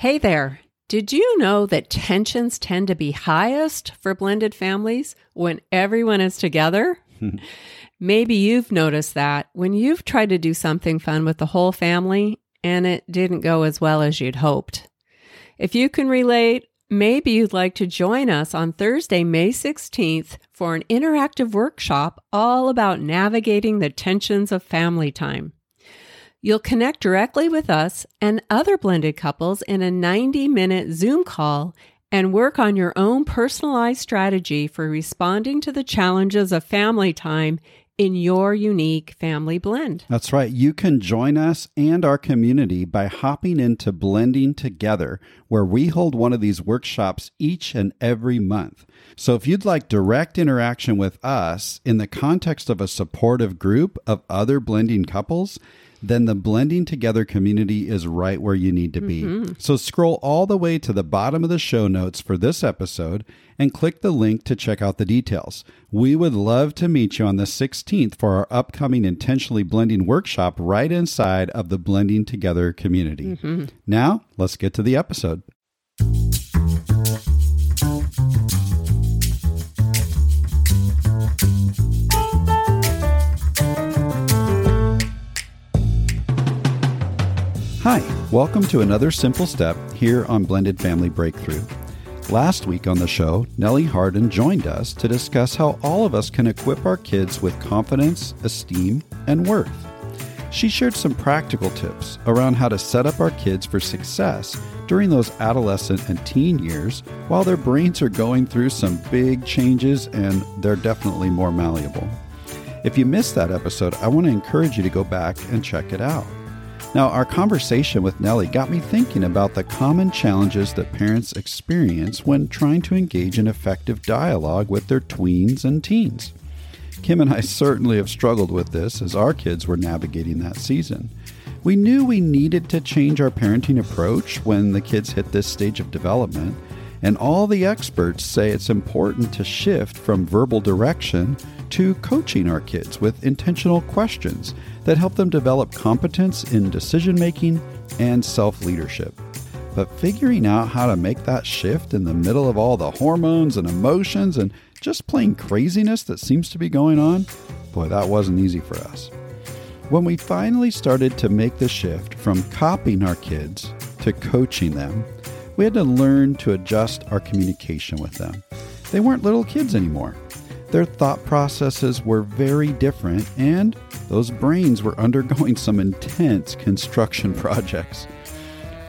Hey there. Did you know that tensions tend to be highest for blended families when everyone is together? Maybe you've noticed that when you've tried to do something fun with the whole family and it didn't go as well as you'd hoped. If you can relate, maybe you'd like to join us on Thursday, May 16th for an interactive workshop all about navigating the tensions of family time. You'll connect directly with us and other blended couples in a 90 minute Zoom call and work on your own personalized strategy for responding to the challenges of family time in your unique family blend. That's right. You can join us and our community by hopping into Blending Together, where we hold one of these workshops each and every month. So if you'd like direct interaction with us in the context of a supportive group of other blending couples, then the blending together community is right where you need to be. Mm-hmm. So scroll all the way to the bottom of the show notes for this episode and click the link to check out the details. We would love to meet you on the 16th for our upcoming intentionally blending workshop right inside of the blending together community. Mm-hmm. Now, let's get to the episode. Hi, welcome to another simple step here on Blended Family Breakthrough. Last week on the show, Nellie Harden joined us to discuss how all of us can equip our kids with confidence, esteem, and worth. She shared some practical tips around how to set up our kids for success during those adolescent and teen years while their brains are going through some big changes and they're definitely more malleable. If you missed that episode, I want to encourage you to go back and check it out. Now, our conversation with Nellie got me thinking about the common challenges that parents experience when trying to engage in effective dialogue with their tweens and teens. Kim and I certainly have struggled with this as our kids were navigating that season. We knew we needed to change our parenting approach when the kids hit this stage of development, and all the experts say it's important to shift from verbal direction to coaching our kids with intentional questions that help them develop competence in decision making and self leadership. But figuring out how to make that shift in the middle of all the hormones and emotions and just plain craziness that seems to be going on, boy, that wasn't easy for us. When we finally started to make the shift from copying our kids to coaching them, we had to learn to adjust our communication with them. They weren't little kids anymore. Their thought processes were very different, and those brains were undergoing some intense construction projects.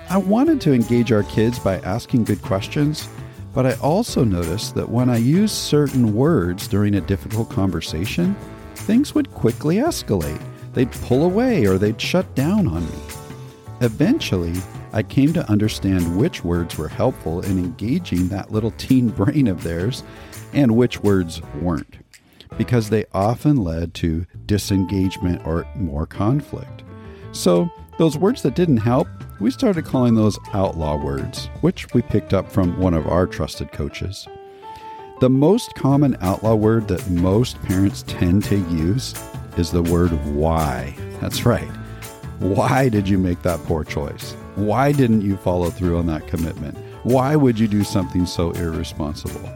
I wanted to engage our kids by asking good questions, but I also noticed that when I used certain words during a difficult conversation, things would quickly escalate. They'd pull away or they'd shut down on me. Eventually, I came to understand which words were helpful in engaging that little teen brain of theirs and which words weren't, because they often led to disengagement or more conflict. So, those words that didn't help, we started calling those outlaw words, which we picked up from one of our trusted coaches. The most common outlaw word that most parents tend to use is the word why. That's right. Why did you make that poor choice? Why didn't you follow through on that commitment? Why would you do something so irresponsible?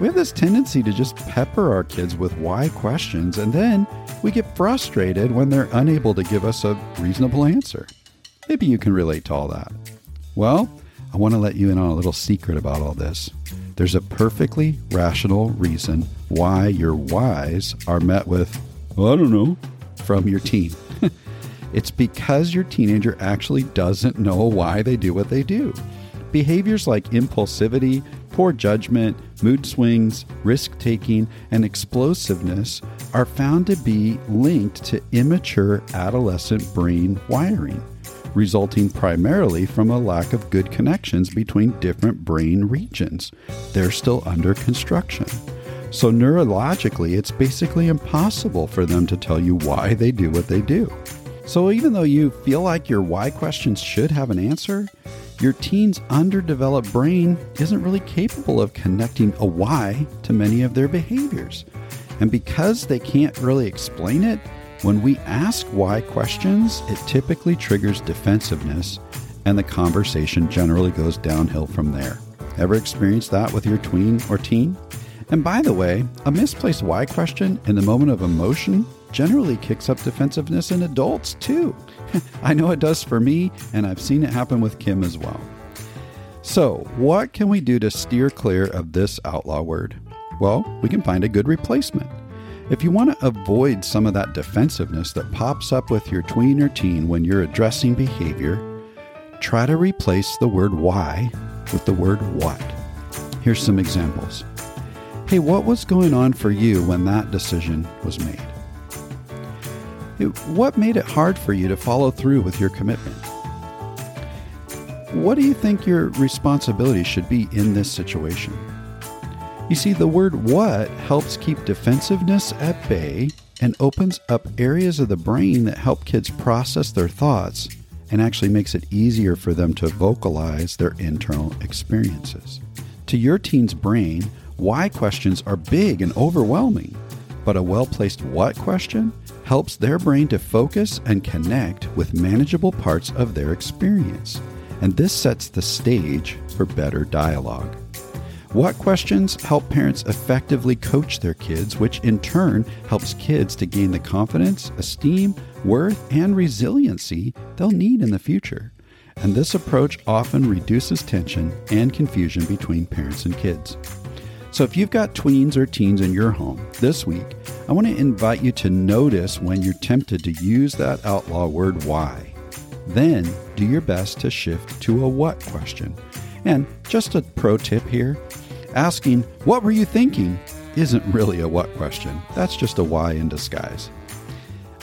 We have this tendency to just pepper our kids with why questions, and then we get frustrated when they're unable to give us a reasonable answer. Maybe you can relate to all that. Well, I want to let you in on a little secret about all this. There's a perfectly rational reason why your whys are met with, I don't know, from your teen. It's because your teenager actually doesn't know why they do what they do. Behaviors like impulsivity, poor judgment, mood swings, risk taking, and explosiveness are found to be linked to immature adolescent brain wiring, resulting primarily from a lack of good connections between different brain regions. They're still under construction. So, neurologically, it's basically impossible for them to tell you why they do what they do. So, even though you feel like your why questions should have an answer, your teen's underdeveloped brain isn't really capable of connecting a why to many of their behaviors. And because they can't really explain it, when we ask why questions, it typically triggers defensiveness and the conversation generally goes downhill from there. Ever experienced that with your tween or teen? And by the way, a misplaced why question in the moment of emotion generally kicks up defensiveness in adults too. I know it does for me, and I've seen it happen with Kim as well. So, what can we do to steer clear of this outlaw word? Well, we can find a good replacement. If you want to avoid some of that defensiveness that pops up with your tween or teen when you're addressing behavior, try to replace the word why with the word what. Here's some examples. Hey, what was going on for you when that decision was made? What made it hard for you to follow through with your commitment? What do you think your responsibility should be in this situation? You see, the word what helps keep defensiveness at bay and opens up areas of the brain that help kids process their thoughts and actually makes it easier for them to vocalize their internal experiences. To your teen's brain, why questions are big and overwhelming, but a well placed what question helps their brain to focus and connect with manageable parts of their experience. And this sets the stage for better dialogue. What questions help parents effectively coach their kids, which in turn helps kids to gain the confidence, esteem, worth, and resiliency they'll need in the future. And this approach often reduces tension and confusion between parents and kids. So, if you've got tweens or teens in your home this week, I want to invite you to notice when you're tempted to use that outlaw word why. Then do your best to shift to a what question. And just a pro tip here Asking, What were you thinking? isn't really a what question. That's just a why in disguise.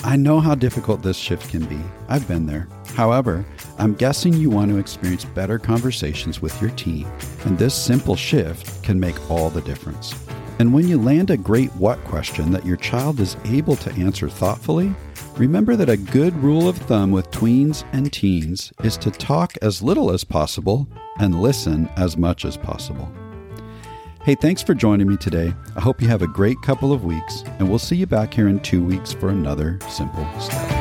I know how difficult this shift can be. I've been there. However, I'm guessing you want to experience better conversations with your team, and this simple shift can make all the difference. And when you land a great what question that your child is able to answer thoughtfully, remember that a good rule of thumb with tweens and teens is to talk as little as possible and listen as much as possible. Hey, thanks for joining me today. I hope you have a great couple of weeks, and we'll see you back here in two weeks for another simple step.